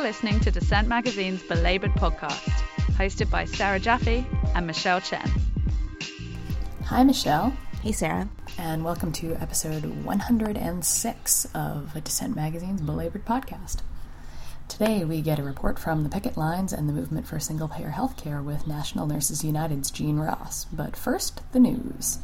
You're listening to Dissent Magazine's Belabored podcast, hosted by Sarah Jaffe and Michelle Chen. Hi, Michelle. Hey, Sarah. And welcome to episode 106 of Dissent Magazine's Belabored podcast. Today, we get a report from the picket lines and the movement for single payer healthcare with National Nurses United's Jean Ross. But first, the news.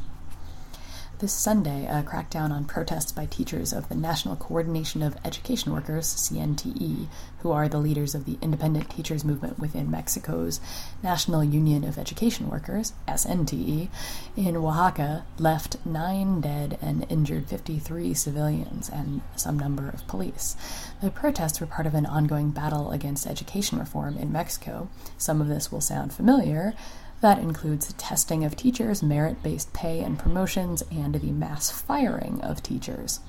This Sunday, a crackdown on protests by teachers of the National Coordination of Education Workers, CNTE, who are the leaders of the independent teachers movement within Mexico's National Union of Education Workers, SNTE, in Oaxaca, left nine dead and injured 53 civilians and some number of police. The protests were part of an ongoing battle against education reform in Mexico. Some of this will sound familiar. That includes testing of teachers, merit based pay and promotions, and the mass firing of teachers.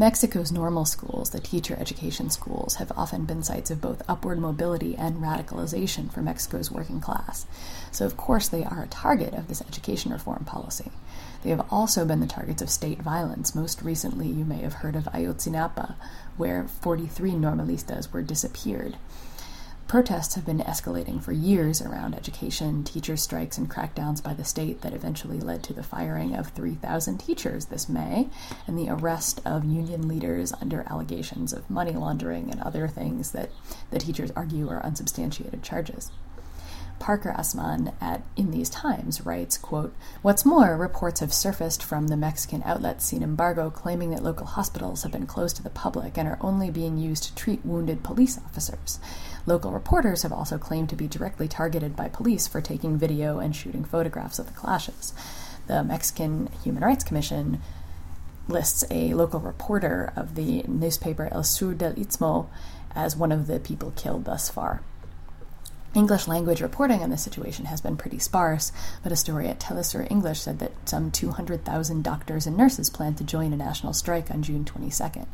Mexico's normal schools, the teacher education schools, have often been sites of both upward mobility and radicalization for Mexico's working class. So, of course, they are a target of this education reform policy. They have also been the targets of state violence. Most recently, you may have heard of Ayotzinapa, where 43 normalistas were disappeared. Protests have been escalating for years around education, teacher strikes, and crackdowns by the state that eventually led to the firing of 3,000 teachers this May and the arrest of union leaders under allegations of money laundering and other things that the teachers argue are unsubstantiated charges. Parker Asmann at In These Times writes, quote, What's more, reports have surfaced from the Mexican outlet Sin Embargo claiming that local hospitals have been closed to the public and are only being used to treat wounded police officers. Local reporters have also claimed to be directly targeted by police for taking video and shooting photographs of the clashes. The Mexican Human Rights Commission lists a local reporter of the newspaper El Sur del Istmo as one of the people killed thus far. English language reporting on this situation has been pretty sparse, but a story at Telesur English said that some 200,000 doctors and nurses plan to join a national strike on June 22nd.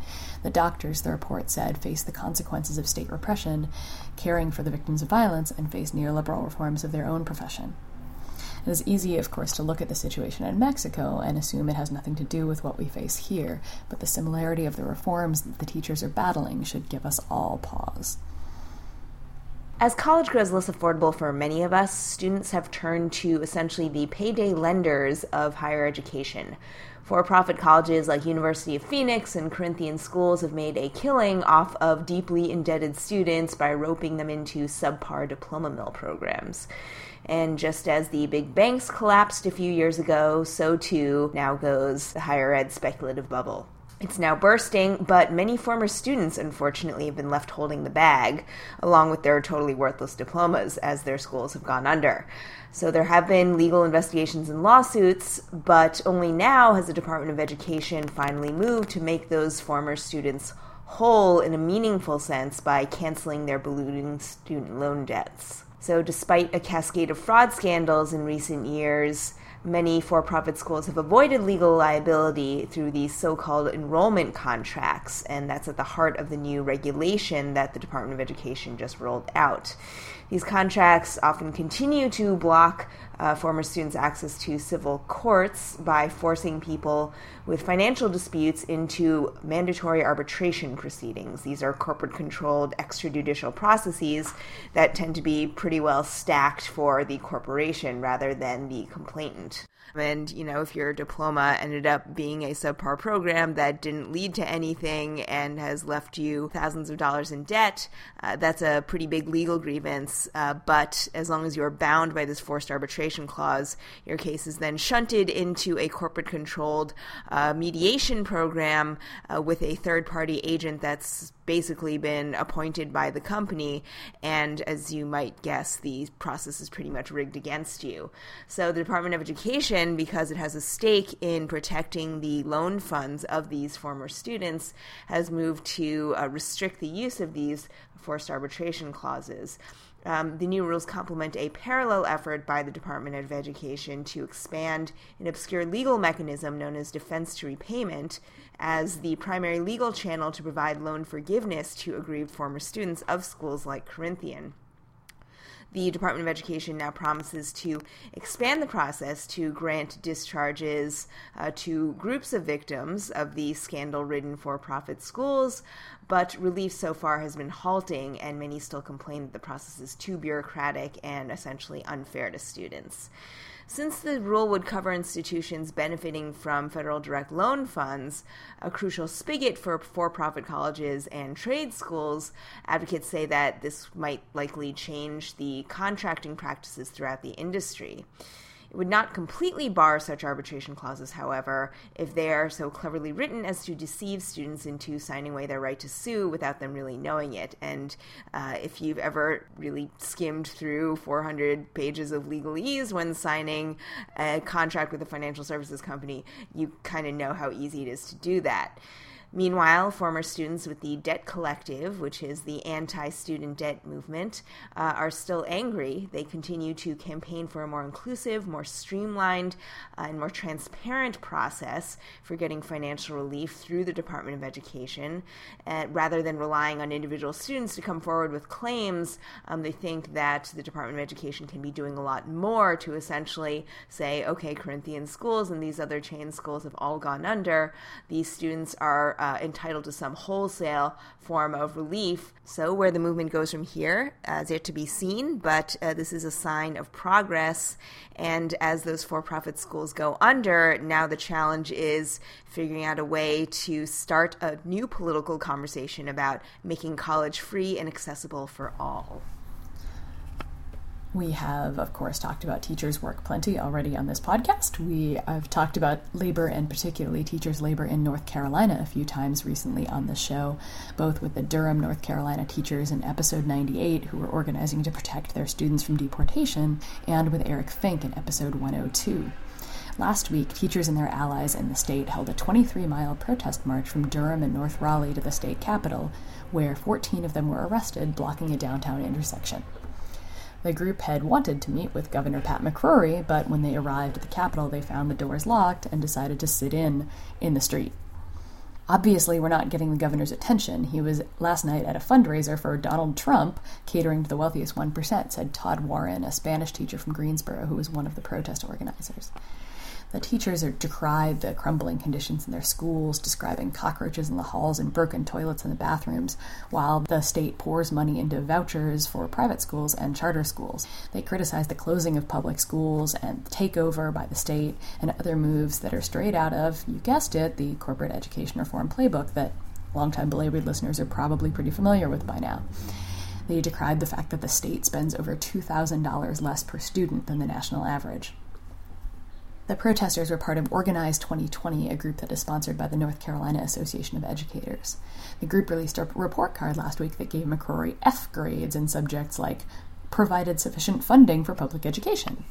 The doctors, the report said, face the consequences of state repression, caring for the victims of violence, and face neoliberal reforms of their own profession. It is easy, of course, to look at the situation in Mexico and assume it has nothing to do with what we face here, but the similarity of the reforms that the teachers are battling should give us all pause. As college grows less affordable for many of us, students have turned to essentially the payday lenders of higher education. For profit colleges like University of Phoenix and Corinthian schools have made a killing off of deeply indebted students by roping them into subpar diploma mill programs. And just as the big banks collapsed a few years ago, so too now goes the higher ed speculative bubble. It's now bursting, but many former students, unfortunately, have been left holding the bag, along with their totally worthless diplomas as their schools have gone under. So there have been legal investigations and lawsuits, but only now has the Department of Education finally moved to make those former students whole in a meaningful sense by canceling their ballooning student loan debts. So, despite a cascade of fraud scandals in recent years, many for profit schools have avoided legal liability through these so called enrollment contracts, and that's at the heart of the new regulation that the Department of Education just rolled out. These contracts often continue to block uh, former students' access to civil courts by forcing people with financial disputes into mandatory arbitration proceedings. These are corporate controlled extrajudicial processes that tend to be pretty well stacked for the corporation rather than the complainant. And, you know, if your diploma ended up being a subpar program that didn't lead to anything and has left you thousands of dollars in debt, uh, that's a pretty big legal grievance. Uh, but as long as you're bound by this forced arbitration clause, your case is then shunted into a corporate controlled uh, mediation program uh, with a third party agent that's basically been appointed by the company. And as you might guess, the process is pretty much rigged against you. So the Department of Education, because it has a stake in protecting the loan funds of these former students, has moved to uh, restrict the use of these forced arbitration clauses. Um, the new rules complement a parallel effort by the Department of Education to expand an obscure legal mechanism known as defense to repayment as the primary legal channel to provide loan forgiveness to aggrieved former students of schools like Corinthian. The Department of Education now promises to expand the process to grant discharges uh, to groups of victims of the scandal ridden for profit schools, but relief so far has been halting, and many still complain that the process is too bureaucratic and essentially unfair to students. Since the rule would cover institutions benefiting from federal direct loan funds, a crucial spigot for for profit colleges and trade schools, advocates say that this might likely change the contracting practices throughout the industry. It would not completely bar such arbitration clauses, however, if they are so cleverly written as to deceive students into signing away their right to sue without them really knowing it. And uh, if you've ever really skimmed through 400 pages of legalese when signing a contract with a financial services company, you kind of know how easy it is to do that. Meanwhile, former students with the Debt Collective, which is the anti student debt movement, uh, are still angry. They continue to campaign for a more inclusive, more streamlined, uh, and more transparent process for getting financial relief through the Department of Education. Uh, rather than relying on individual students to come forward with claims, um, they think that the Department of Education can be doing a lot more to essentially say, okay, Corinthian schools and these other chain schools have all gone under. These students are uh, entitled to some wholesale form of relief. So, where the movement goes from here uh, yet to be seen, but uh, this is a sign of progress. And as those for profit schools go under, now the challenge is figuring out a way to start a new political conversation about making college free and accessible for all. We have, of course, talked about teachers' work plenty already on this podcast. We have talked about labor and particularly teachers' labor in North Carolina a few times recently on the show, both with the Durham, North Carolina teachers in episode 98 who were organizing to protect their students from deportation, and with Eric Fink in episode 102. Last week, teachers and their allies in the state held a 23 mile protest march from Durham and North Raleigh to the state capitol, where 14 of them were arrested blocking a downtown intersection. The group had wanted to meet with Governor Pat McCrory, but when they arrived at the Capitol, they found the doors locked and decided to sit in in the street. Obviously, we're not getting the governor's attention. He was last night at a fundraiser for Donald Trump, catering to the wealthiest 1%, said Todd Warren, a Spanish teacher from Greensboro who was one of the protest organizers. The teachers are decried the crumbling conditions in their schools, describing cockroaches in the halls and broken toilets in the bathrooms, while the state pours money into vouchers for private schools and charter schools. They criticize the closing of public schools and takeover by the state and other moves that are straight out of, you guessed it, the corporate education reform playbook that longtime belabored listeners are probably pretty familiar with by now. They decried the fact that the state spends over $2,000 less per student than the national average. The protesters were part of Organize 2020, a group that is sponsored by the North Carolina Association of Educators. The group released a report card last week that gave McCrory F grades in subjects like provided sufficient funding for public education,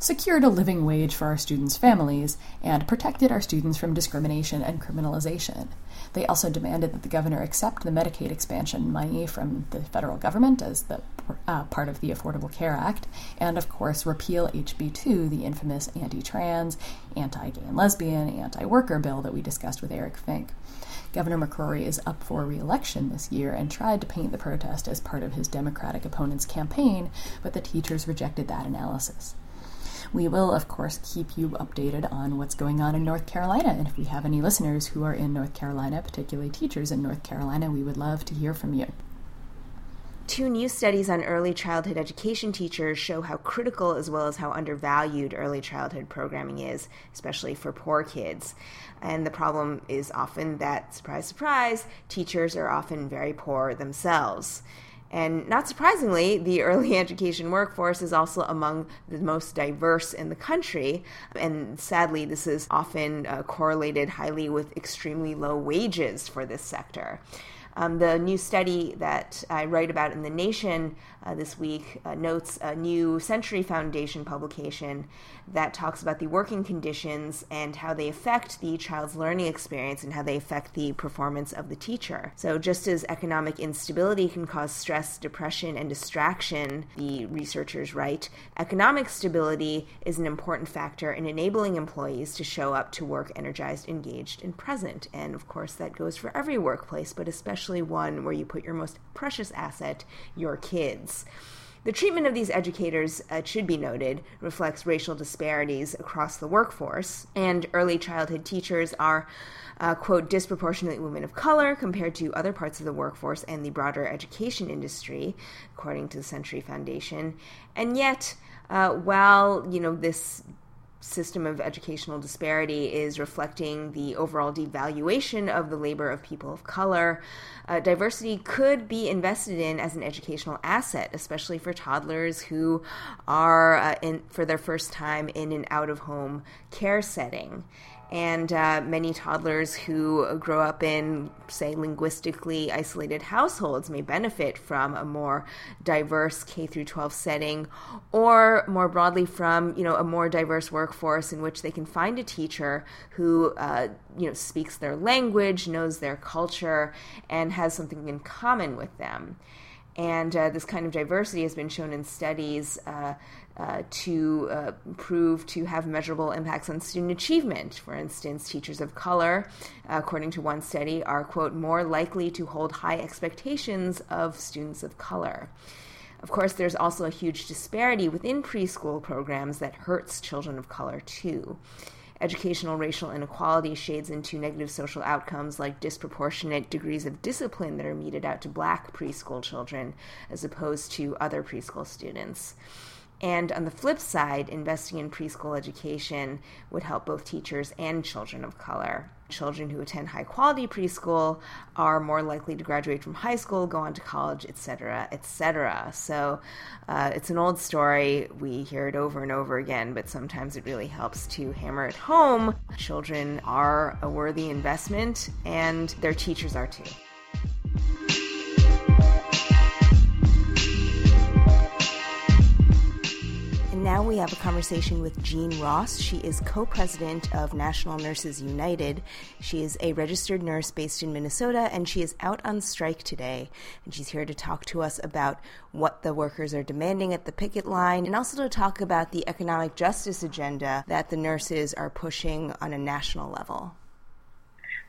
secured a living wage for our students' families, and protected our students from discrimination and criminalization. They also demanded that the governor accept the Medicaid expansion money from the federal government as the uh, part of the Affordable Care Act, and of course repeal HB 2, the infamous anti trans, anti gay and lesbian, anti worker bill that we discussed with Eric Fink. Governor McCrory is up for re election this year and tried to paint the protest as part of his Democratic opponent's campaign, but the teachers rejected that analysis. We will, of course, keep you updated on what's going on in North Carolina. And if we have any listeners who are in North Carolina, particularly teachers in North Carolina, we would love to hear from you. Two new studies on early childhood education teachers show how critical as well as how undervalued early childhood programming is, especially for poor kids. And the problem is often that, surprise, surprise, teachers are often very poor themselves. And not surprisingly, the early education workforce is also among the most diverse in the country. And sadly, this is often uh, correlated highly with extremely low wages for this sector. Um, the new study that I write about in The Nation uh, this week uh, notes a new Century Foundation publication that talks about the working conditions and how they affect the child's learning experience and how they affect the performance of the teacher. So, just as economic instability can cause stress, depression, and distraction, the researchers write, economic stability is an important factor in enabling employees to show up to work energized, engaged, and present. And of course, that goes for every workplace, but especially one where you put your most precious asset, your kids. The treatment of these educators, uh, it should be noted, reflects racial disparities across the workforce, and early childhood teachers are, uh, quote, disproportionately women of color compared to other parts of the workforce and the broader education industry, according to the Century Foundation. And yet, uh, while, you know, this system of educational disparity is reflecting the overall devaluation of the labor of people of color. Uh, diversity could be invested in as an educational asset, especially for toddlers who are uh, in, for their first time in an out of home care setting and uh, many toddlers who grow up in, say, linguistically isolated households may benefit from a more diverse K through 12 setting, or more broadly from you know a more diverse workforce in which they can find a teacher who uh, you know speaks their language, knows their culture, and has something in common with them. And uh, this kind of diversity has been shown in studies uh, uh, to uh, prove to have measurable impacts on student achievement. For instance, teachers of color, according to one study, are, quote, more likely to hold high expectations of students of color. Of course, there's also a huge disparity within preschool programs that hurts children of color, too educational racial inequality shades into negative social outcomes like disproportionate degrees of discipline that are meted out to black preschool children as opposed to other preschool students. And on the flip side, investing in preschool education would help both teachers and children of color. Children who attend high quality preschool are more likely to graduate from high school, go on to college, etc., etc. So uh, it's an old story. We hear it over and over again, but sometimes it really helps to hammer it home. Children are a worthy investment, and their teachers are too. Now we have a conversation with Jean Ross. She is co president of National Nurses United. She is a registered nurse based in Minnesota, and she is out on strike today. And she's here to talk to us about what the workers are demanding at the picket line, and also to talk about the economic justice agenda that the nurses are pushing on a national level.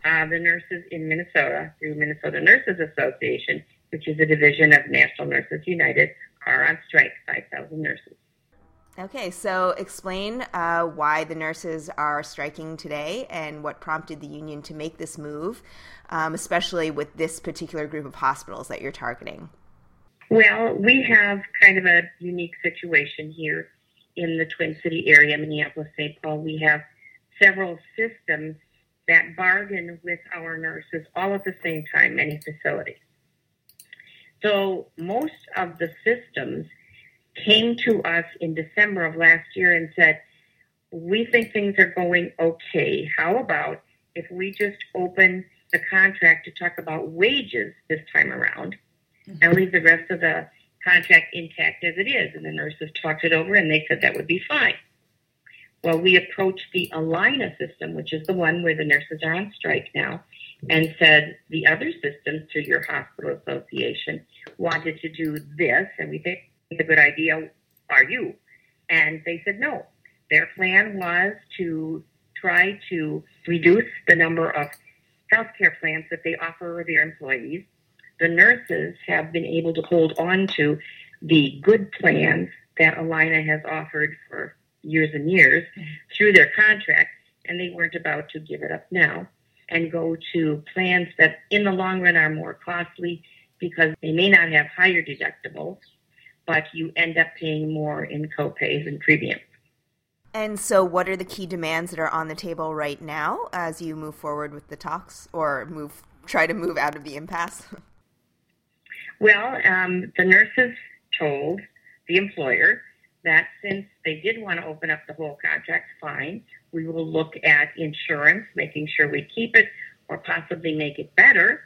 Uh, the nurses in Minnesota, through Minnesota Nurses Association, which is a division of National Nurses United, are on strike, 5,000 nurses. Okay, so explain uh, why the nurses are striking today and what prompted the union to make this move, um, especially with this particular group of hospitals that you're targeting. Well, we have kind of a unique situation here in the Twin City area, Minneapolis, St. Paul. We have several systems that bargain with our nurses all at the same time, many facilities. So most of the systems came to us in December of last year and said, we think things are going okay. How about if we just open the contract to talk about wages this time around mm-hmm. and leave the rest of the contract intact as it is? And the nurses talked it over and they said that would be fine. Well, we approached the Allina system, which is the one where the nurses are on strike now, and said the other systems through your hospital association wanted to do this, and we think a good idea are you? And they said no. Their plan was to try to reduce the number of healthcare plans that they offer their employees. The nurses have been able to hold on to the good plans that Allina has offered for years and years through their contract, and they weren't about to give it up now and go to plans that in the long run are more costly because they may not have higher deductibles but you end up paying more in copays and premiums. And so, what are the key demands that are on the table right now as you move forward with the talks, or move try to move out of the impasse? Well, um, the nurses told the employer that since they did want to open up the whole contract, fine, we will look at insurance, making sure we keep it or possibly make it better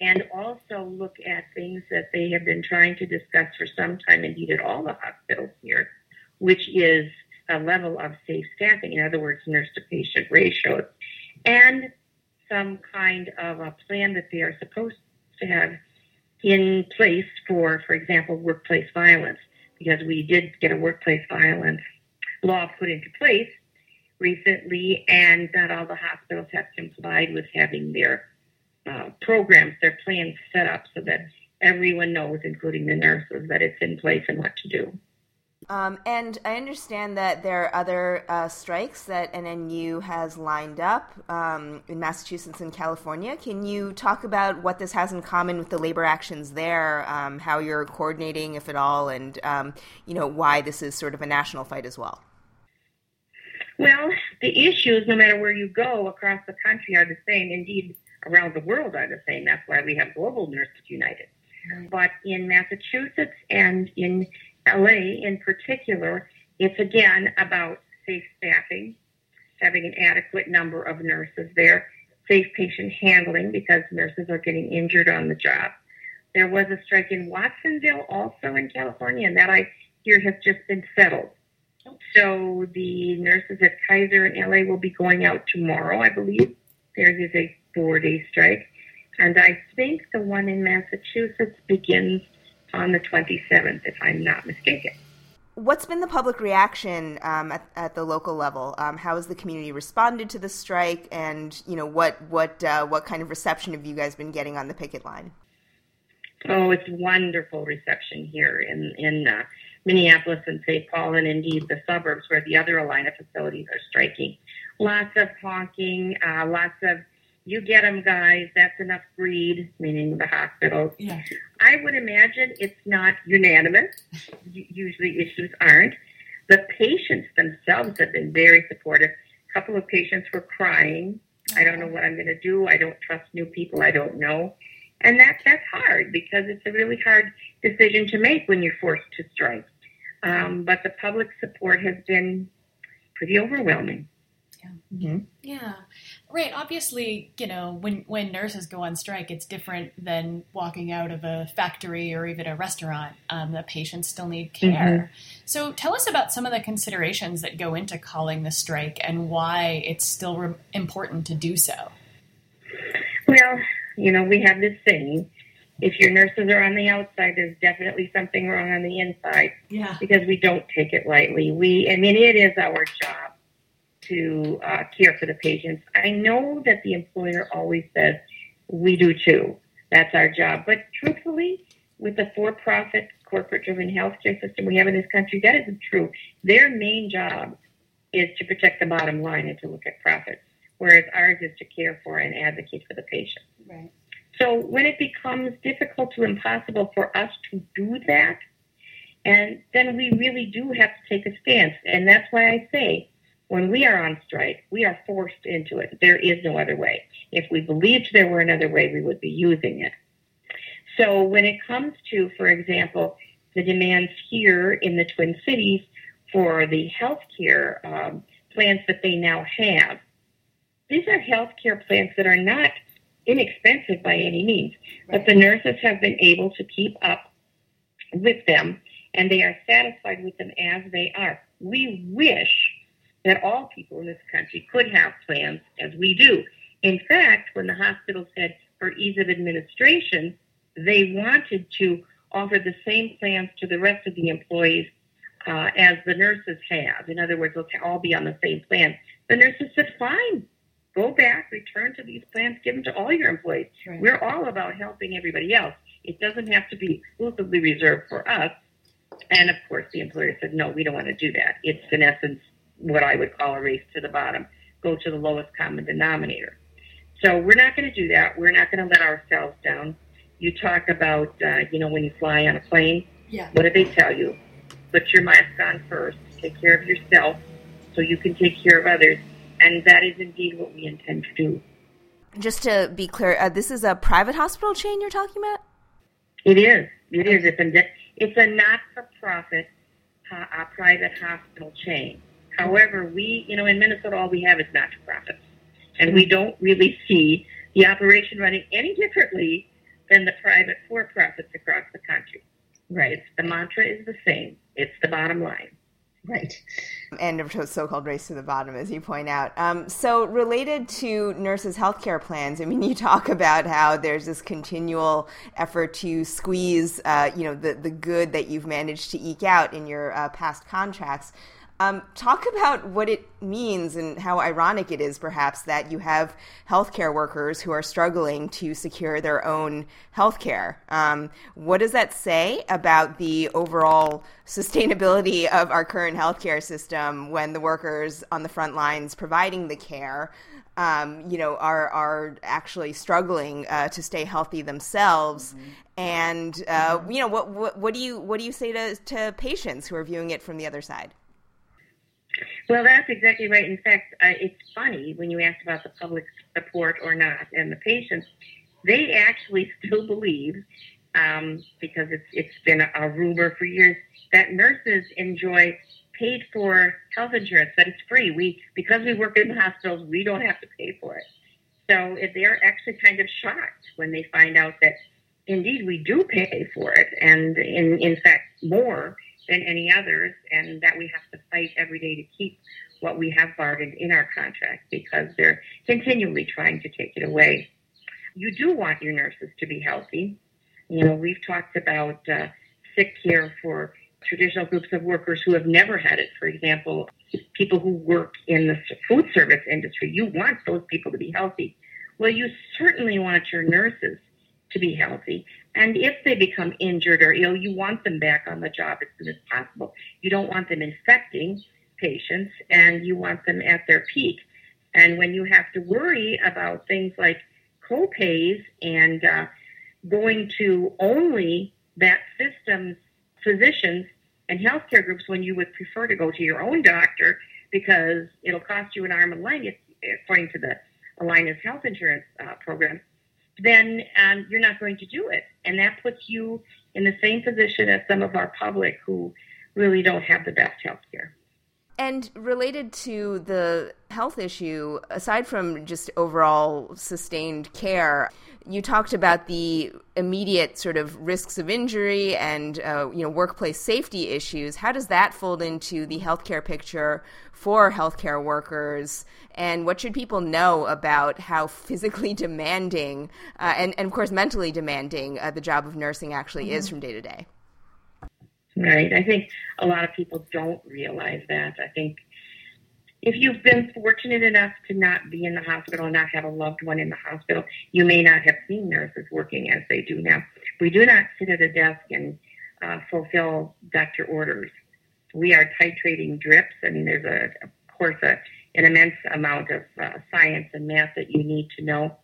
and also look at things that they have been trying to discuss for some time, indeed at all the hospitals here, which is a level of safe staffing, in other words, nurse to patient ratios, and some kind of a plan that they are supposed to have in place for, for example, workplace violence, because we did get a workplace violence law put into place recently, and not all the hospitals have complied with having their uh, programs, their plans set up so that everyone knows, including the nurses, that it's in place and what to do. Um, and I understand that there are other uh, strikes that NNU has lined up um, in Massachusetts and California. Can you talk about what this has in common with the labor actions there, um, how you're coordinating, if at all, and um, you know why this is sort of a national fight as well? Well, the issues, no matter where you go across the country, are the same. Indeed, around the world are the same. That's why we have Global Nurses United. But in Massachusetts and in LA in particular, it's again about safe staffing, having an adequate number of nurses there, safe patient handling because nurses are getting injured on the job. There was a strike in Watsonville also in California, and that I hear has just been settled. Oh. So the nurses at Kaiser in LA will be going out tomorrow, I believe. There is a four day strike. And I think the one in Massachusetts begins on the 27th, if I'm not mistaken. What's been the public reaction um, at, at, the local level? Um, how has the community responded to the strike, and you know what what uh, what kind of reception have you guys been getting on the picket line? Oh, it's wonderful reception here in in uh, Minneapolis and St. Paul, and indeed the suburbs where the other Allina facilities are striking. Lots of honking, uh, lots of you get them, guys. That's enough greed, meaning the hospitals. Yeah. I would imagine it's not unanimous. Usually issues aren't. The patients themselves have been very supportive. A couple of patients were crying. I don't know what I'm going to do. I don't trust new people I don't know. And that, that's hard because it's a really hard decision to make when you're forced to strike. Um, but the public support has been pretty overwhelming. Yeah. Mm-hmm. Yeah. Right. Obviously, you know, when when nurses go on strike, it's different than walking out of a factory or even a restaurant. Um, the patients still need care. Mm-hmm. So, tell us about some of the considerations that go into calling the strike and why it's still re- important to do so. Well, you know, we have this saying: if your nurses are on the outside, there's definitely something wrong on the inside. Yeah. Because we don't take it lightly. We, I mean, it is our job to uh, care for the patients. I know that the employer always says, we do too. That's our job. But truthfully, with the for profit, corporate driven healthcare system we have in this country, that isn't true. Their main job is to protect the bottom line and to look at profits, whereas ours is to care for and advocate for the patient. Right. So when it becomes difficult to impossible for us to do that, and then we really do have to take a stance. And that's why I say when we are on strike, we are forced into it. There is no other way. If we believed there were another way, we would be using it. So when it comes to, for example, the demands here in the Twin Cities for the healthcare um, plans that they now have, these are healthcare plans that are not inexpensive by any means, but the nurses have been able to keep up with them and they are satisfied with them as they are. We wish that all people in this country could have plans as we do. In fact, when the hospital said for ease of administration, they wanted to offer the same plans to the rest of the employees uh, as the nurses have. In other words, they'll all be on the same plan. The nurses said, fine, go back, return to these plans, give them to all your employees. Right. We're all about helping everybody else. It doesn't have to be exclusively reserved for us. And of course, the employer said, no, we don't want to do that. It's in essence what I would call a race to the bottom, go to the lowest common denominator. So we're not going to do that. We're not going to let ourselves down. You talk about, uh, you know, when you fly on a plane. Yeah. What do they tell you? Put your mask on first. Take care of yourself so you can take care of others. And that is indeed what we intend to do. Just to be clear, uh, this is a private hospital chain you're talking about? It is. It is. It's a, it's a not-for-profit uh, private hospital chain. However, we, you know, in Minnesota, all we have is not-for-profits, and we don't really see the operation running any differently than the private for-profits across the country. Right. It's, the mantra is the same. It's the bottom line. Right. And a so-called race to the bottom, as you point out. Um, so, related to nurses' healthcare plans, I mean, you talk about how there's this continual effort to squeeze, uh, you know, the the good that you've managed to eke out in your uh, past contracts. Um, talk about what it means and how ironic it is, perhaps, that you have healthcare workers who are struggling to secure their own healthcare. Um, what does that say about the overall sustainability of our current healthcare system when the workers on the front lines providing the care um, you know, are are actually struggling uh, to stay healthy themselves. Mm-hmm. And uh, you know, what, what what do you what do you say to to patients who are viewing it from the other side? Well, that's exactly right. In fact, uh, it's funny when you ask about the public support or not, and the patients, they actually still believe, um, because it's it's been a, a rumor for years, that nurses enjoy paid for health insurance, that it's free. We because we work in hospitals, we don't have to pay for it. So they're actually kind of shocked when they find out that indeed we do pay for it, and in in fact more than any others, and that we have to fight every day to keep what we have bargained in our contract because they're continually trying to take it away. You do want your nurses to be healthy. You know, we've talked about uh, sick care for traditional groups of workers who have never had it. For example, people who work in the food service industry, you want those people to be healthy. Well, you certainly want your nurses to be healthy. And if they become injured or ill, you want them back on the job as soon as possible. You don't want them infecting patients and you want them at their peak. And when you have to worry about things like co-pays and uh, going to only that system's physicians and healthcare groups when you would prefer to go to your own doctor because it'll cost you an arm and leg, according to the Alliance Health Insurance uh, program, then um, you're not going to do it. And that puts you in the same position as some of our public who really don't have the best health care. And related to the health issue, aside from just overall sustained care, you talked about the immediate sort of risks of injury and uh, you know workplace safety issues. How does that fold into the healthcare picture for healthcare workers? And what should people know about how physically demanding uh, and, and of course mentally demanding uh, the job of nursing actually mm-hmm. is from day to day? Right. I think a lot of people don't realize that. I think if you've been fortunate enough to not be in the hospital and not have a loved one in the hospital, you may not have seen nurses working as they do now. We do not sit at a desk and uh, fulfill doctor orders. We are titrating drips. I mean, there's a, of course, a, an immense amount of uh, science and math that you need to know.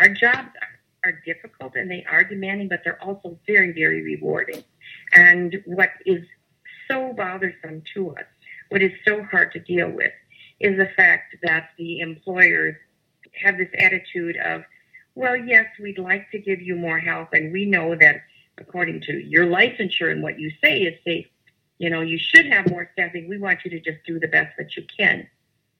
Our jobs are difficult and they are demanding, but they're also very, very rewarding. And what is so bothersome to us, what is so hard to deal with, is the fact that the employers have this attitude of, well, yes, we'd like to give you more help, and we know that according to your licensure and what you say is safe, you know, you should have more staffing. We want you to just do the best that you can.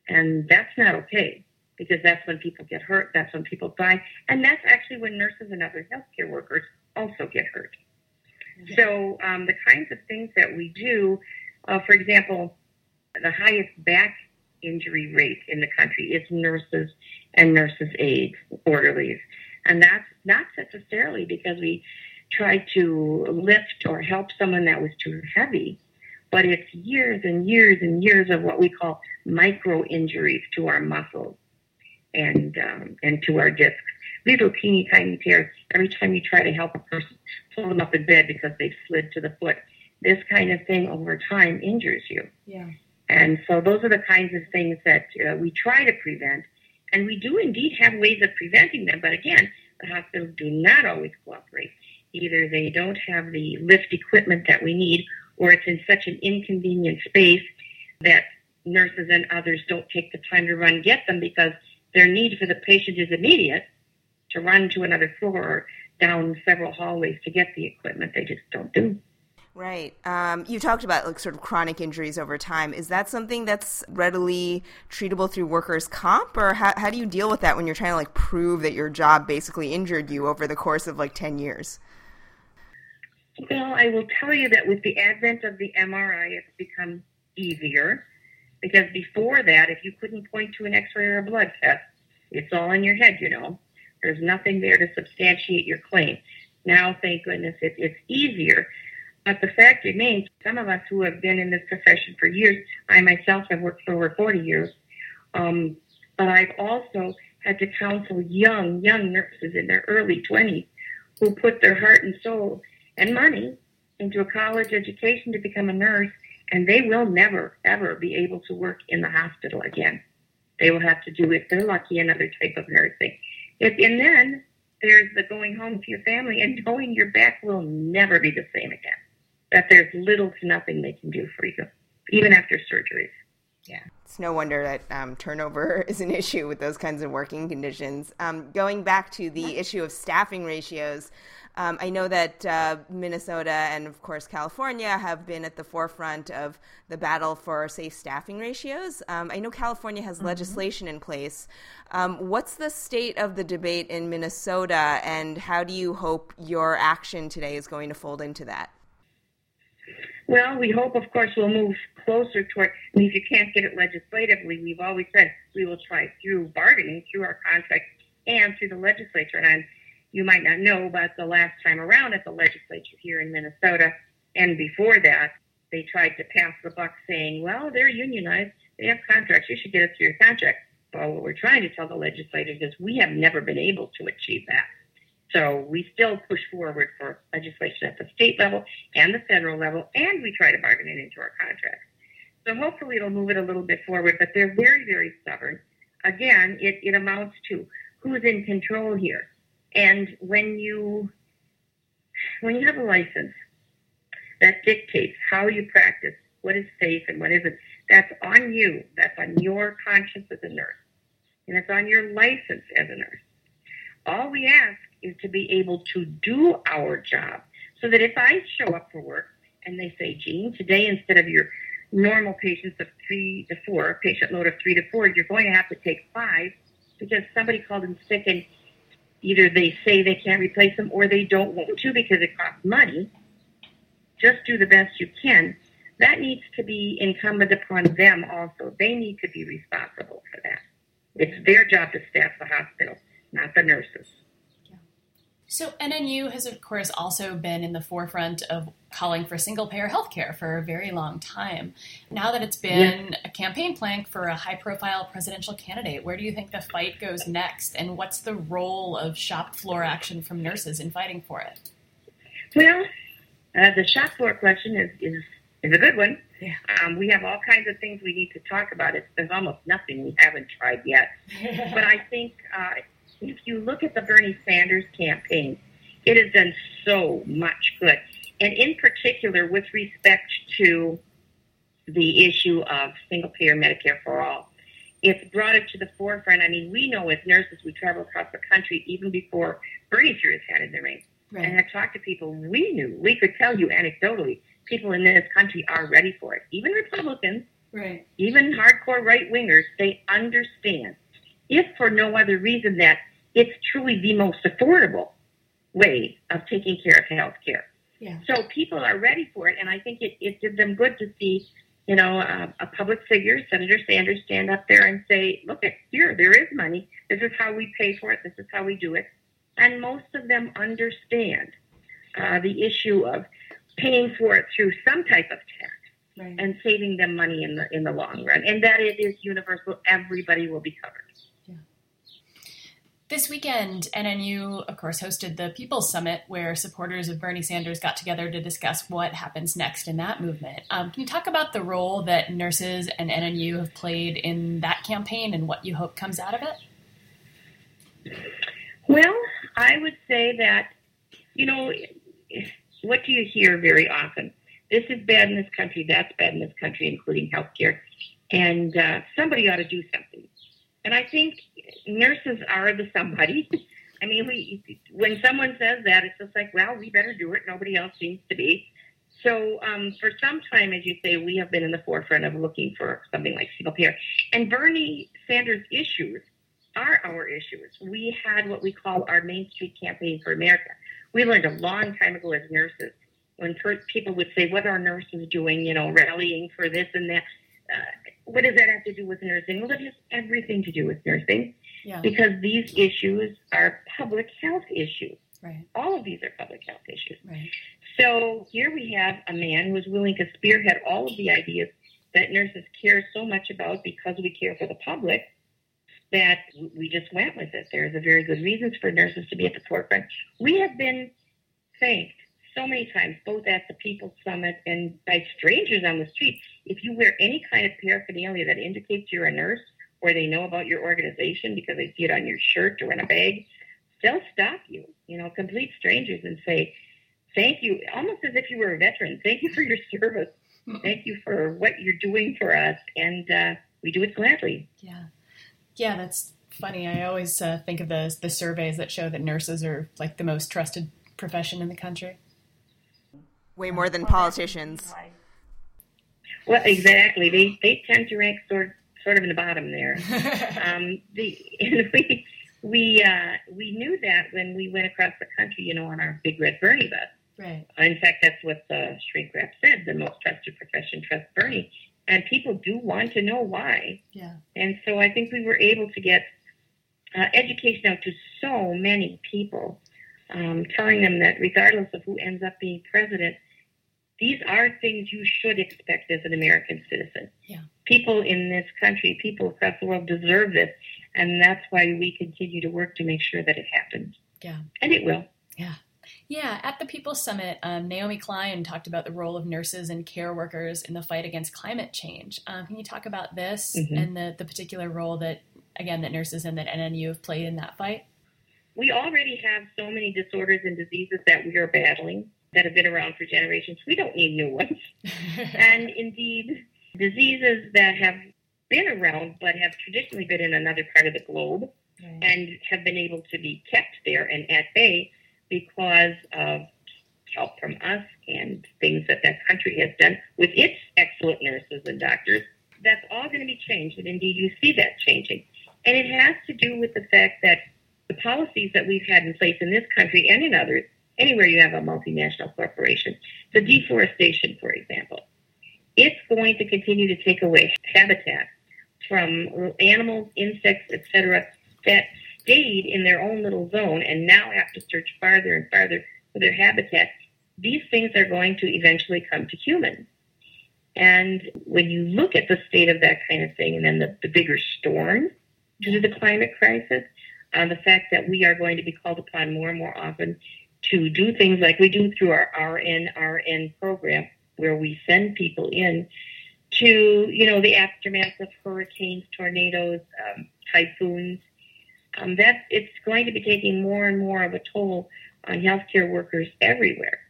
And that's not okay because that's when people get hurt, that's when people die, and that's actually when nurses and other healthcare workers also get hurt. So um, the kinds of things that we do, uh, for example, the highest back injury rate in the country is nurses and nurses' aides, orderlies. And that's not necessarily because we try to lift or help someone that was too heavy, but it's years and years and years of what we call micro injuries to our muscles and um, and to our discs. Little teeny tiny tears every time you try to help a person pull them up in bed because they've slid to the foot. This kind of thing over time injures you. Yeah. And so those are the kinds of things that uh, we try to prevent. And we do indeed have ways of preventing them. But again, the hospitals do not always cooperate. Either they don't have the lift equipment that we need, or it's in such an inconvenient space that nurses and others don't take the time to run get them because their need for the patient is immediate to run to another floor or down several hallways to get the equipment. They just don't do. Right. Um, you talked about like sort of chronic injuries over time. Is that something that's readily treatable through workers' comp, or how, how do you deal with that when you're trying to like prove that your job basically injured you over the course of like ten years? Well, I will tell you that with the advent of the MRI, it's become easier because before that, if you couldn't point to an X-ray or a blood test, it's all in your head, you know. There's nothing there to substantiate your claim. Now, thank goodness, it, it's easier But the fact remains, some of us who have been in this profession for years, I myself have worked for over 40 years, um, but I've also had to counsel young, young nurses in their early 20s who put their heart and soul and money into a college education to become a nurse, and they will never, ever be able to work in the hospital again. They will have to do, if they're lucky, another type of nursing. If, and then there's the going home to your family and knowing your back will never be the same again. That there's little to nothing they can do for you, even after surgeries. Yeah, it's no wonder that um, turnover is an issue with those kinds of working conditions. Um, going back to the issue of staffing ratios, um, I know that uh, Minnesota and, of course, California have been at the forefront of the battle for safe staffing ratios. Um, I know California has mm-hmm. legislation in place. Um, what's the state of the debate in Minnesota, and how do you hope your action today is going to fold into that? Well, we hope, of course, we'll move closer toward. I if you can't get it legislatively, we've always said we will try through bargaining, through our contract, and through the legislature. And I'm you might not know, but the last time around at the legislature here in Minnesota and before that, they tried to pass the buck saying, well, they're unionized. They have contracts. You should get us through your contract. Well, what we're trying to tell the legislators is we have never been able to achieve that. So we still push forward for legislation at the state level and the federal level, and we try to bargain it into our contracts. So hopefully it'll move it a little bit forward, but they're very, very stubborn. Again, it, it amounts to who's in control here. And when you when you have a license that dictates how you practice, what is safe and what isn't, that's on you. That's on your conscience as a nurse. And it's on your license as a nurse. All we ask is to be able to do our job so that if I show up for work and they say, Jean, today instead of your normal patients of three to four, patient load of three to four, you're going to have to take five because somebody called in sick and either they say they can't replace them or they don't want to because it costs money. Just do the best you can. That needs to be incumbent upon them also. They need to be responsible for that. It's their job to staff the hospital, not the nurses. So, NNU has, of course, also been in the forefront of calling for single payer healthcare for a very long time. Now that it's been yeah. a campaign plank for a high profile presidential candidate, where do you think the fight goes next? And what's the role of shop floor action from nurses in fighting for it? Well, uh, the shop floor question is, is, is a good one. Yeah. Um, we have all kinds of things we need to talk about. It's, there's almost nothing we haven't tried yet. but I think. Uh, if you look at the Bernie Sanders campaign, it has done so much good. And in particular, with respect to the issue of single payer Medicare for all, it's brought it to the forefront. I mean, we know as nurses, we travel across the country even before Bernie threw his hat in the ring right. and had talked to people we knew. We could tell you anecdotally, people in this country are ready for it. Even Republicans, right. even hardcore right wingers, they understand, if for no other reason that it's truly the most affordable way of taking care of health care. Yeah. So people are ready for it, and I think it, it did them good to see, you know, a, a public figure, Senator Sanders, stand up there and say, "Look, at here, there is money. This is how we pay for it. This is how we do it." And most of them understand uh, the issue of paying for it through some type of tax right. and saving them money in the in the long run, and that it is universal. Everybody will be covered. This weekend, NNU, of course, hosted the People's Summit, where supporters of Bernie Sanders got together to discuss what happens next in that movement. Um, can you talk about the role that nurses and NNU have played in that campaign and what you hope comes out of it? Well, I would say that, you know, what do you hear very often? This is bad in this country, that's bad in this country, including healthcare, and uh, somebody ought to do something. And I think nurses are the somebody. I mean, we when someone says that, it's just like, well, we better do it. Nobody else seems to be. So um, for some time, as you say, we have been in the forefront of looking for something like single payer. And Bernie Sanders' issues are our issues. We had what we call our Main Street Campaign for America. We learned a long time ago as nurses when people would say, "What are nurses doing?" You know, rallying for this and that. Uh, what does that have to do with nursing? Well, it has everything to do with nursing yeah. because these issues are public health issues. Right. All of these are public health issues. Right. So here we have a man who is willing to spearhead all of the ideas that nurses care so much about because we care for the public that we just went with it. There's a very good reasons for nurses to be at the forefront. We have been thanked so many times, both at the People's Summit and by strangers on the street. If you wear any kind of paraphernalia that indicates you're a nurse or they know about your organization because they see it on your shirt or in a bag, they'll stop you, you know, complete strangers and say, thank you, almost as if you were a veteran. Thank you for your service. Thank you for what you're doing for us. And uh, we do it gladly. Yeah. Yeah, that's funny. I always uh, think of the, the surveys that show that nurses are like the most trusted profession in the country. Way more than politicians. Well, exactly. They they tend to rank sort sort of in the bottom there. um, the and we we uh, we knew that when we went across the country, you know, on our big red Bernie bus. Right. In fact, that's what the shrink wrap said: the most trusted profession, trust Bernie. And people do want to know why. Yeah. And so I think we were able to get uh, education out to so many people, um, telling them that regardless of who ends up being president, these are things you should expect as an American citizen. Yeah. People in this country, people across the world deserve this, and that's why we continue to work to make sure that it happens. Yeah. And it will. Yeah. Yeah, at the People's Summit, um, Naomi Klein talked about the role of nurses and care workers in the fight against climate change. Um, can you talk about this Mhm. and the, the particular role that, again, that nurses and that NNU have played in that fight? We already have so many disorders and diseases that we are battling that have been around for generations. We don't need new ones. and indeed, diseases that have been around but have traditionally been in another part of the globe Right. and have been able to be kept there and at bay because of help from us and things that that country has done with its excellent nurses and doctors. That's all going to be changed, and indeed you see that changing. And it has to do with the fact that the policies that we've had in place in this country and in others, anywhere you have a multinational corporation, the deforestation, for example, it's going to continue to take away habitat from animals, insects, etc., that stayed in their own little zone and now have to search farther and farther for their habitat. These things are going to eventually come to humans. And when you look at the state of that kind of thing, and then the, the bigger storm due to the climate crisis, uh, the fact that we are going to be called upon more and more often to do things like we do through our RNRN program, where we send people in to, you know, the aftermath of hurricanes, tornadoes, um, typhoons. Um, that it's going to be taking more and more of a toll on healthcare workers everywhere,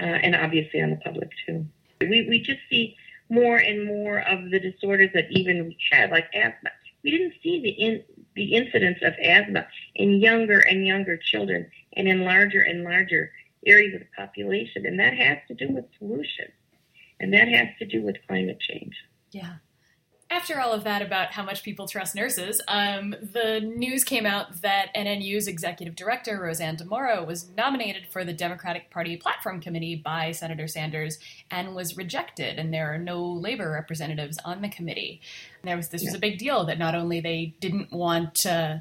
uh, and obviously on the public too. We we just see more and more of the disorders that even we had, like asthma. We didn't see the in, the incidence of asthma in younger and younger children and in larger and larger areas of the population, and that has to do with pollution, and that has to do with climate change. Yeah. After all of that about how much people trust nurses, um, the news came out that NNU's executive director, Roseanne DeMoro, was nominated for the Democratic Party Platform Committee by Senator Sanders and was rejected, and there are no labor representatives on the committee. And there was this was a big deal that not only they didn't want uh,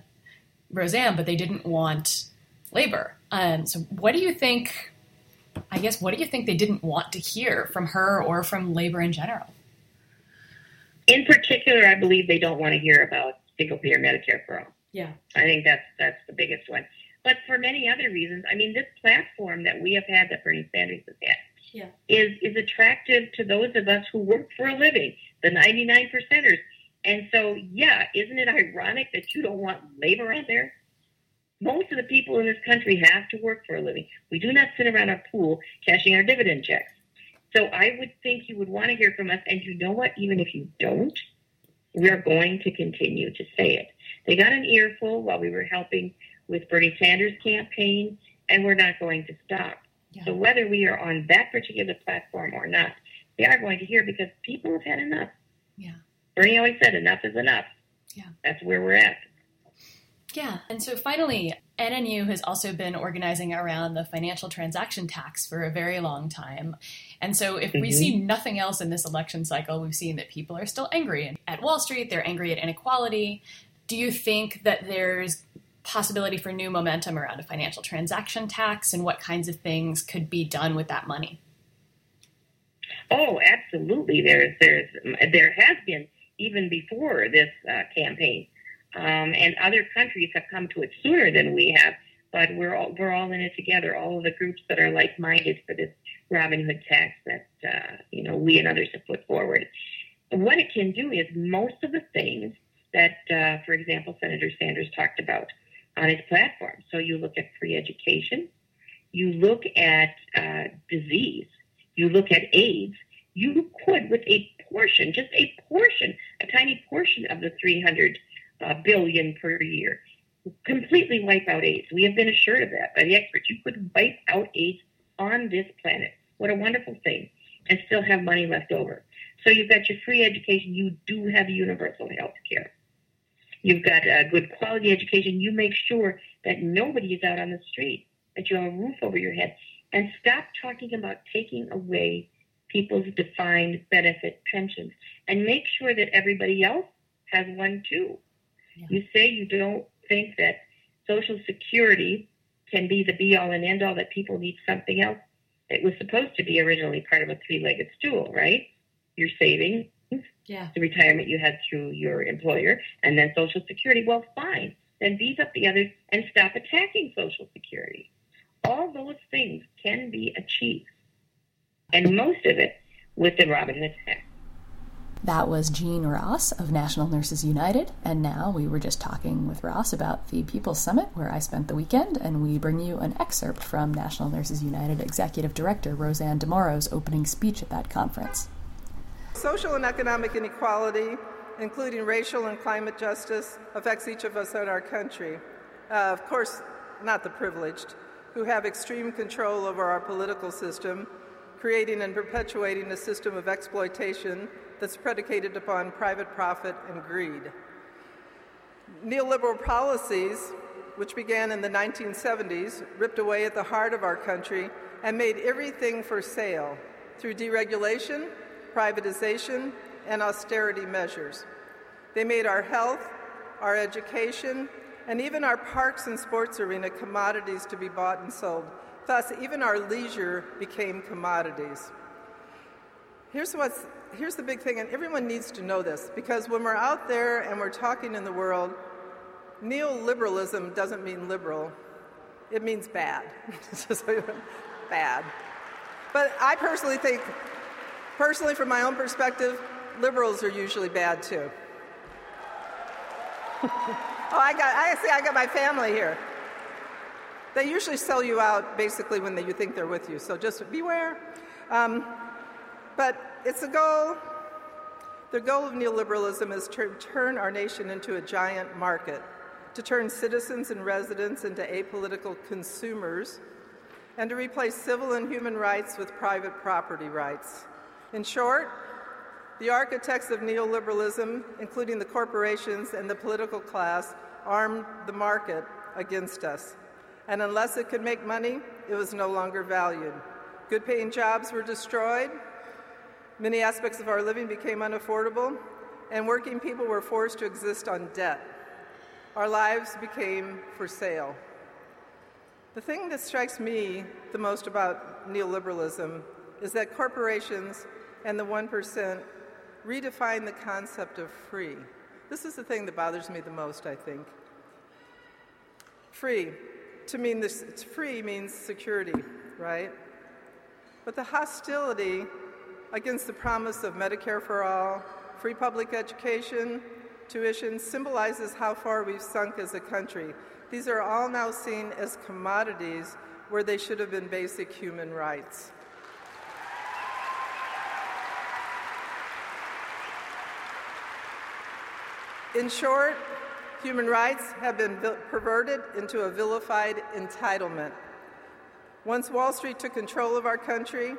Roseanne, but they didn't want labor. Um, so, what do you think? I guess what do you think they didn't want to hear from her or from labor in general? In particular, I believe they don't want to hear about single payer Medicare for all. Yeah. I think that's that's the biggest one. But for many other reasons, I mean, this platform that we have had, that Bernie Sanders has had, Yeah. is is attractive to those of us who work for a living, the ninety nine percenters. And so, yeah, isn't it ironic that you don't want labor out there? Most of the people in this country have to work for a living. We do not sit around our pool cashing our dividend checks. So I would think you would want to hear from us. And you know what? Even if you don't, we're going to continue to say it. They got an earful while we were helping with Bernie Sanders' campaign, and we're not going to stop. Yeah. So whether we are on that particular platform or not, they are going to hear because people have had enough. Yeah. Bernie always said enough is enough. Yeah. That's where we're at. Yeah. And so finally, NNU has also been organizing around the financial transaction tax for a very long time. And so if we Mhm. see nothing else in this election cycle, we've seen that people are still angry at Wall Street, they're angry at inequality. Do you think that there's possibility for new momentum around a financial transaction tax and what kinds of things could be done with that money? Oh, absolutely. There's there's there has been even before this uh, campaign, um, and other countries have come to it sooner than we have. But we're all we're all in it together. All of the groups that are like minded for this Robin Hood tax that uh, you know we and others have put forward. What it can do is most of the things that, uh, for example, Senator Sanders talked about on his platform. So you look at free education, you look at uh, disease, you look at AIDS. You could, with a portion, just a portion, a tiny portion of the 300 uh, billion per year, completely wipe out AIDS. We have been assured of that by the experts. You could wipe out AIDS on this planet. What a wonderful thing. And still have money left over. So you've got your free education. You do have universal health care. You've got a good quality education. You make sure that nobody is out on the street, that you have a roof over your head. And stop talking about taking away people's defined benefit pensions and make sure that everybody else has one too. Yeah. You say you don't think that Social Security can be the be all and end all, that people need something else. It was supposed to be originally part of a three legged stool, right? Your savings, yeah. the retirement you had through your employer, and then Social Security. Well, fine. Then beef up the others and stop attacking Social Security. All those things can be achieved, and most of it with the Robin Hood Tax. That was Jean Ross of National Nurses United, and now we were just talking with Ross about the People's Summit where I spent the weekend, and we bring you an excerpt from National Nurses United Executive Director Roseanne DeMoro's opening speech at that conference. Social and economic inequality, including racial and climate justice, affects each of us in our country. Uh, of course, not the privileged, who have extreme control over our political system, creating and perpetuating a system of exploitation that's predicated upon private profit and greed. Neoliberal policies, which began in the 1970s, ripped away at the heart of our country and made everything for sale through deregulation privatization, and austerity measures. They made our health, our education, and even our parks and sports arena commodities to be bought and sold. Thus, even our leisure became commodities. Here's, what's, here's the big thing, and everyone needs to know this because when we're out there and we're talking in the world, neoliberalism doesn't mean liberal, it means bad. bad. But I personally think Personally, from my own perspective, liberals are usually bad too. oh, I got, I see, I got my family here. They usually sell you out basically when they, you think they're with you, so just beware. Um, but it's a goal. The goal of neoliberalism is to turn our nation into a giant market, to turn citizens and residents into apolitical consumers, and to replace civil and human rights with private property rights. In short, the architects of neoliberalism, including the corporations and the political class, armed the market against us. And unless it could make money, it was no longer valued. Good paying jobs were destroyed, many aspects of our living became unaffordable, and working people were forced to exist on debt. Our lives became for sale. The thing that strikes me the most about neoliberalism is that corporations and the 1% redefine the concept of free. This is the thing that bothers me the most, I think. Free. To mean this, free means security, right? But the hostility against the promise of Medicare for all, free public education, tuition symbolizes how far we've sunk as a country. These are all now seen as commodities where they should have been basic human rights. In short, human rights have been perverted into a vilified entitlement. Once Wall Street took control of our country,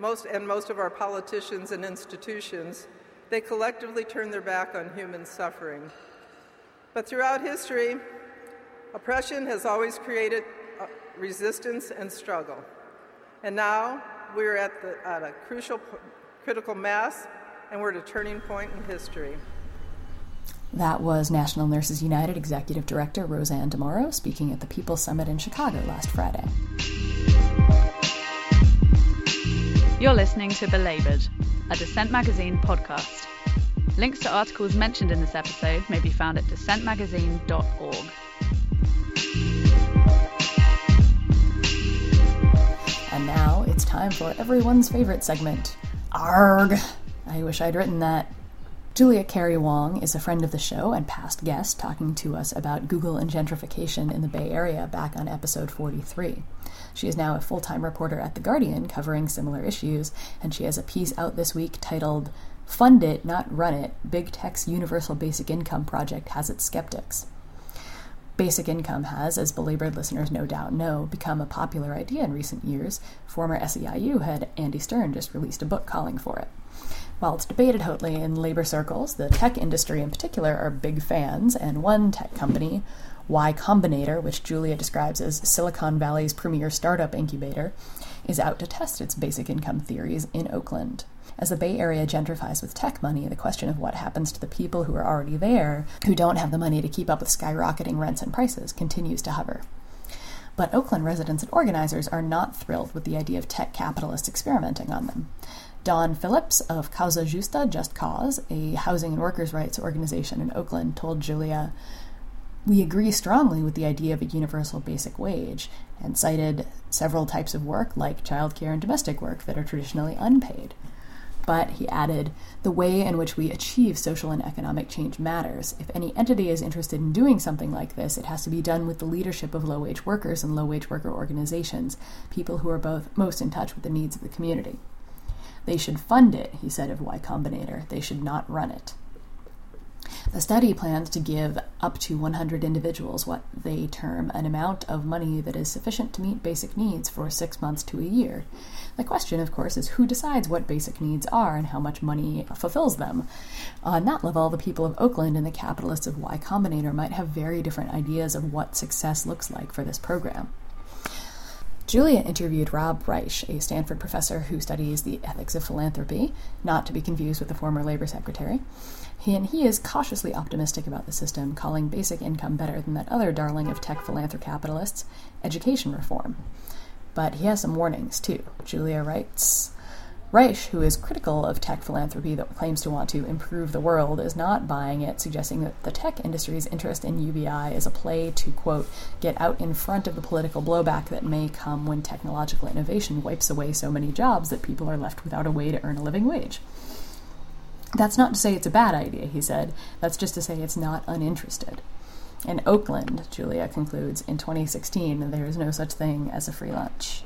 most and most of our politicians and institutions, they collectively turn their back on human suffering. But throughout history, oppression has always created uh, resistance and struggle. And now we're at, the, at a crucial, critical mass, and we're at a turning point in history. That was National Nurses United Executive Director Roseanne DeMoro speaking at the People's Summit in Chicago last Friday. You're listening to Belabored, a Dissent Magazine podcast. Links to articles mentioned in this episode may be found at dissentmagazine.org. And now it's time for everyone's favorite segment. Arg! I wish I'd written that. Julia Carrie Wong is a friend of the show and past guest talking to us about Google and gentrification in the Bay Area back on episode 43. She is now a full time reporter at The Guardian covering similar issues, and she has a piece out this week titled Fund It, Not Run It Big Tech's Universal Basic Income Project Has Its Skeptics. Basic income has, as belabored listeners no doubt know, become a popular idea in recent years. Former SEIU head Andy Stern just released a book calling for it. While it's debated hotly in labor circles, the tech industry in particular are big fans, and one tech company, Y Combinator, which Julia describes as Silicon Valley's premier startup incubator, is out to test its basic income theories in Oakland. As the Bay Area gentrifies with tech money, the question of what happens to the people who are already there, who don't have the money to keep up with skyrocketing rents and prices, continues to hover. But Oakland residents and organizers are not thrilled with the idea of tech capitalists experimenting on them. Dawn Phillips of Causa Justa, Just Cause, a housing and workers' rights organization in Oakland, told Julia, We agree strongly with the idea of a universal basic wage, and cited several types of work, like childcare and domestic work, that are traditionally unpaid. But, he added, the way in which we achieve social and economic change matters. If any entity is interested in doing something like this, it has to be done with the leadership of low wage workers and low wage worker organizations, people who are both most in touch with the needs of the community. They should fund it, he said of Y Combinator. They should not run it. The study plans to give up to 100 individuals what they term an amount of money that is sufficient to meet basic needs for six months to a year. The question, of course, is who decides what basic needs are and how much money fulfills them. On that level, the people of Oakland and the capitalists of Y Combinator might have very different ideas of what success looks like for this program. Julia interviewed Rob Reich, a Stanford professor who studies the ethics of philanthropy, not to be confused with the former labor secretary. He and he is cautiously optimistic about the system, calling basic income better than that other darling of tech philanthrocapitalists, education reform. But he has some warnings too. Julia writes Reich, who is critical of tech philanthropy that claims to want to improve the world, is not buying it, suggesting that the tech industry's interest in UBI is a play to, quote, get out in front of the political blowback that may come when technological innovation wipes away so many jobs that people are left without a way to earn a living wage. That's not to say it's a bad idea, he said. That's just to say it's not uninterested. In Oakland, Julia concludes, in 2016, there is no such thing as a free lunch.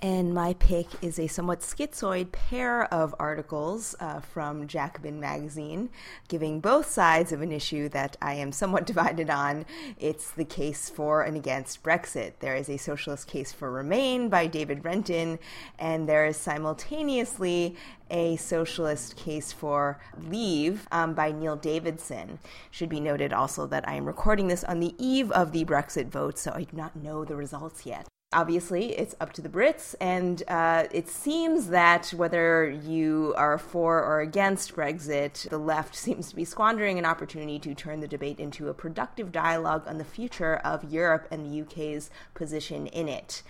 And my pick is a somewhat schizoid pair of articles uh, from Jacobin magazine, giving both sides of an issue that I am somewhat divided on. It's the case for and against Brexit. There is a socialist case for Remain by David Renton, and there is simultaneously a socialist case for leave um, by Neil Davidson. Should be noted also that I am recording this on the eve of the Brexit vote, so I do not know the results yet. Obviously, it's up to the Brits, and uh, it seems that whether you are for or against Brexit, the left seems to be squandering an opportunity to turn the debate into a productive dialogue on the future of Europe and the UK's position in it.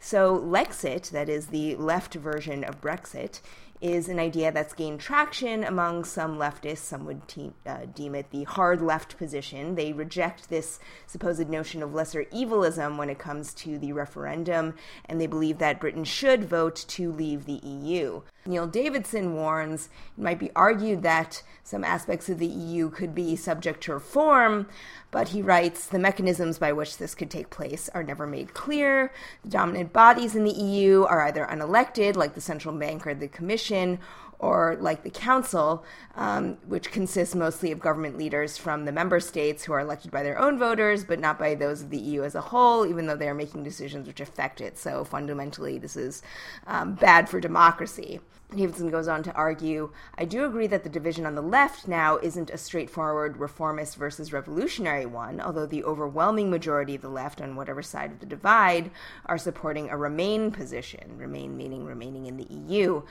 So, Lexit, that is the left version of Brexit, is an idea that's gained traction among some leftists. Some would te- uh, deem it the hard left position. They reject this supposed notion of lesser evilism when it comes to the referendum, and they believe that Britain should vote to leave the EU. Neil Davidson warns it might be argued that some aspects of the EU could be subject to reform, but he writes the mechanisms by which this could take place are never made clear. The dominant bodies in the EU are either unelected, like the central bank or the commission, or like the council, um, which consists mostly of government leaders from the member states who are elected by their own voters, but not by those of the EU as a whole, even though they are making decisions which affect it. So fundamentally, this is um, bad for democracy. Davidson goes on to argue I do agree that the division on the left now isn't a straightforward reformist versus revolutionary one, although the overwhelming majority of the left, on whatever side of the divide, are supporting a remain position, remain meaning remaining in the EU.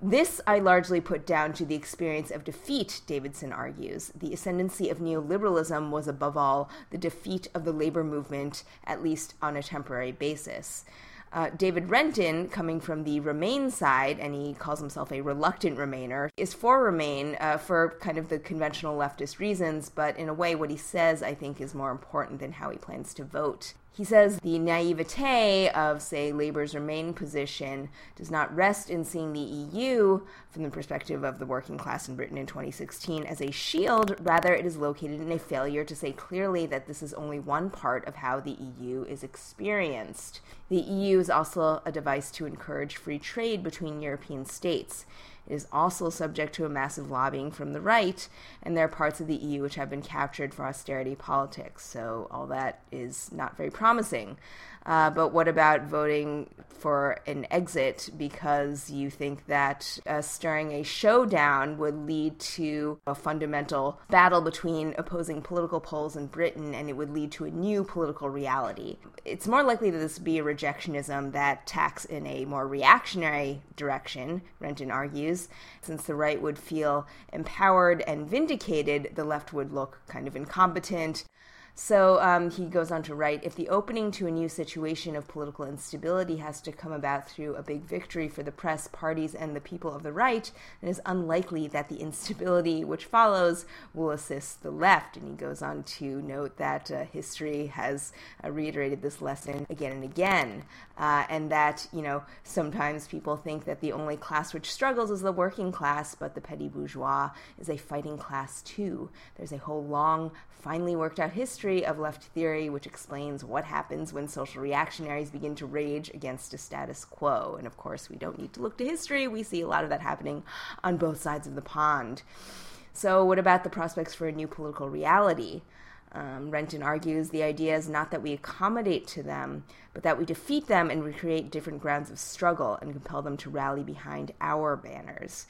This I largely put down to the experience of defeat, Davidson argues. The ascendancy of neoliberalism was above all the defeat of the labor movement, at least on a temporary basis. Uh, David Renton, coming from the Remain side, and he calls himself a reluctant Remainer, is for Remain uh, for kind of the conventional leftist reasons, but in a way, what he says, I think, is more important than how he plans to vote. He says the naivete of, say, Labour's Remain position does not rest in seeing the EU, from the perspective of the working class in Britain in 2016, as a shield. Rather, it is located in a failure to say clearly that this is only one part of how the EU is experienced. The EU is also a device to encourage free trade between European states. Is also subject to a massive lobbying from the right, and there are parts of the EU which have been captured for austerity politics. So all that is not very promising. Uh, but what about voting for an exit because you think that uh, stirring a showdown would lead to a fundamental battle between opposing political poles in Britain and it would lead to a new political reality? It's more likely that this would be a rejectionism that tacks in a more reactionary direction, Renton argues. Since the right would feel empowered and vindicated, the left would look kind of incompetent. So um, he goes on to write if the opening to a new situation of political instability has to come about through a big victory for the press, parties, and the people of the right, it's unlikely that the instability which follows will assist the left. And he goes on to note that uh, history has uh, reiterated this lesson again and again, uh, and that, you know, sometimes people think that the only class which struggles is the working class, but the petty bourgeois is a fighting class too. There's a whole long, finely worked out history of left theory which explains what happens when social reactionaries begin to rage against a status quo. And of course, we don't need to look to history, we see a lot of that happening on both sides of the pond. So, what about the prospects for a new political reality? Um, Renton argues the idea is not that we accommodate to them, but that we defeat them and recreate different grounds of struggle and compel them to rally behind our banners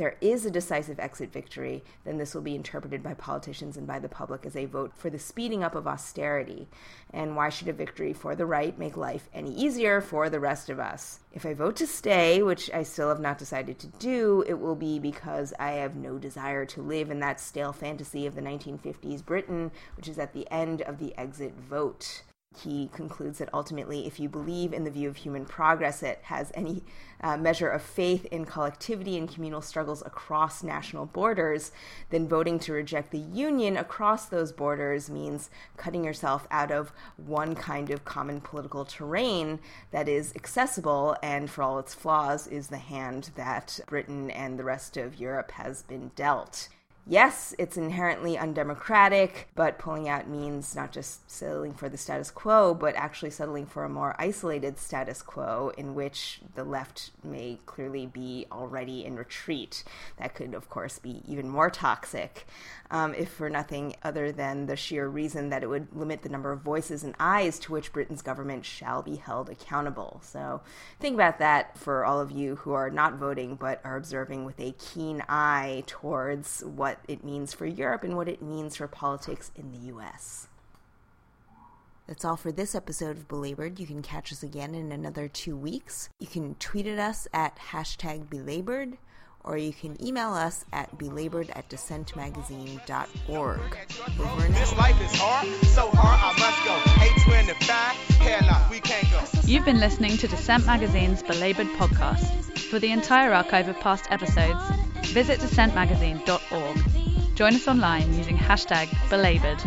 there is a decisive exit victory, then this will be interpreted by politicians and by the public as a vote for the speeding up of austerity. And why should a victory for the right make life any easier for the rest of us? If I vote to stay, which I still have not decided to do, it will be because I have no desire to live in that stale fantasy of the 1950s Britain, which is at the end of the exit vote he concludes that ultimately, if you believe in the view of human progress, it has any uh, measure of faith in collectivity and communal struggles across national borders, then voting to reject the union across those borders means cutting yourself out of one kind of common political terrain that is accessible and, for all its flaws, is the hand that Britain and the rest of Europe has been dealt yes, it's inherently undemocratic, but pulling out means not just settling for the status quo, but actually settling for a more isolated status quo in which the left may clearly be already in retreat. That could, of course, be even more toxic, um, if for nothing other than the sheer reason that it would limit the number of voices and eyes to which Britain's government shall be held accountable. So think about that for all of you who are not voting but are observing with a keen eye towards what what it means for Europe and what it means for politics in the US. That's all for this episode of Belabored. You can catch us again in another two weeks. You can tweet at us at hashtag belabored, or you can email us at belabored at dissentmagazine.org. Over and This life is hard, so hard I must go. 825, we can't go. You've been listening to Dissent Magazine's Belabored podcast. For the entire archive of past episodes, visit dissentmagazine.org. Join us online using hashtag belabored